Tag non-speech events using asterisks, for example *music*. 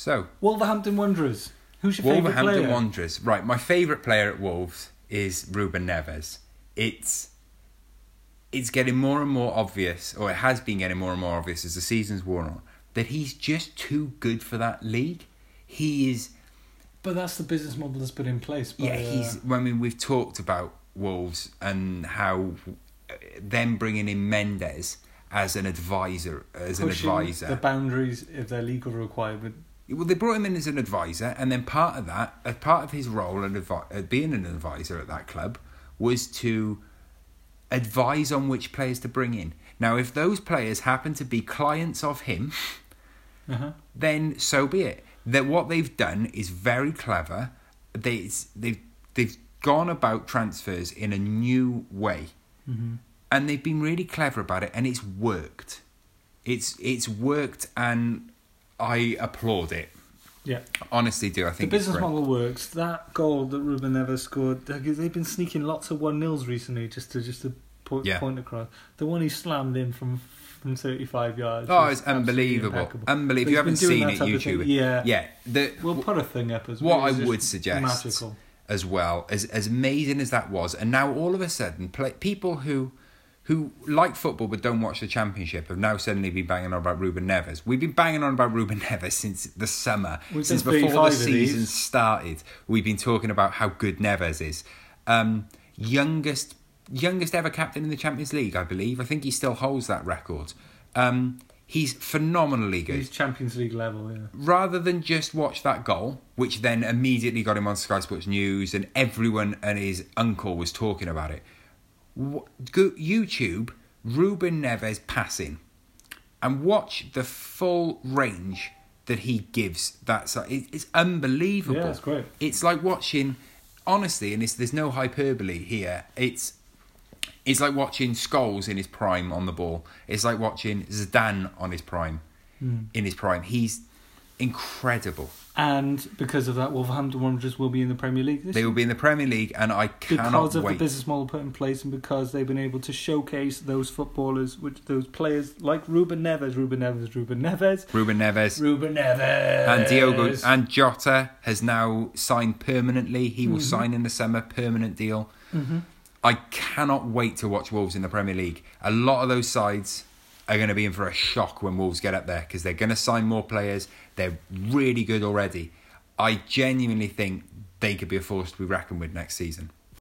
So, Wolverhampton Wanderers. Who's your favourite player? Wolverhampton? Wanderers. Right, my favourite player at Wolves is Ruben Neves. It's it's getting more and more obvious, or it has been getting more and more obvious as the season's worn on, that he's just too good for that league. He is But that's the business model that's been in place. By, yeah, he's. uh, I mean, we've talked about Wolves and how uh, them bringing in Mendes as an advisor, as an advisor. the boundaries of their legal requirement. Well, they brought him in as an advisor, and then part of that, as part of his role and advi- uh, being an advisor at that club, was to advise on which players to bring in. Now, if those players happen to be clients of him, Uh-huh. then so be it. That what they've done is very clever. They they've they've gone about transfers in a new way, Mm-hmm. and they've been really clever about it, and it's worked. It's it's worked, and I applaud it. Yeah. Honestly, do I The think it's business model works. That goal that Ruben Neves scored, they've been sneaking lots of one nils recently, just to just to point, Yeah. point across. The one he slammed in from from thirty five yards. Oh, it's unbelievable! impeccable. Unbelievable! If you haven't seen it, type of thing. YouTube. Yeah. yeah. The, We'll put a thing up as well. what I would suggest magical. as well, as as amazing as that was, and now all of a sudden, play, people who who like football but don't watch the championship have now suddenly been banging on about Ruben Neves. We've been banging on about Ruben *laughs* Neves since the summer, We've since before the season started. We've been talking about how good Neves is. Um, youngest youngest ever captain in the Champions League, I believe. I think he still holds that record. Um, he's phenomenally good He's Champions League level. Yeah. rather than just watch that goal, which then immediately got him on Sky Sports News and everyone and his uncle was talking about it. YouTube Ruben Neves passing and watch the full range that he gives. That's it's unbelievable. Yeah, it's great. It's like watching, honestly, and it's, there's no hyperbole here. It's it's like watching Scholes in his prime on the ball. It's like watching Zidane on his prime. Hmm. In his prime, he's incredible. And because of that, Wolverhampton Wanderers will be in the Premier League this They will be in the Premier League, and I cannot wait. because of wait. the business model put in place and because they've been able to showcase those footballers, which those players like Ruben Neves, Ruben Neves, Ruben Neves, Ruben Neves Ruben Neves, and Diogo and Jota has now signed permanently. He will sign in the summer, permanent deal. Mhm. I cannot wait to watch Wolves in the Premier League. A lot of those sides are going to be in for a shock when Wolves get up there because they're going to sign more players. They're really good already. I genuinely think they could be a force to be reckoned with next season.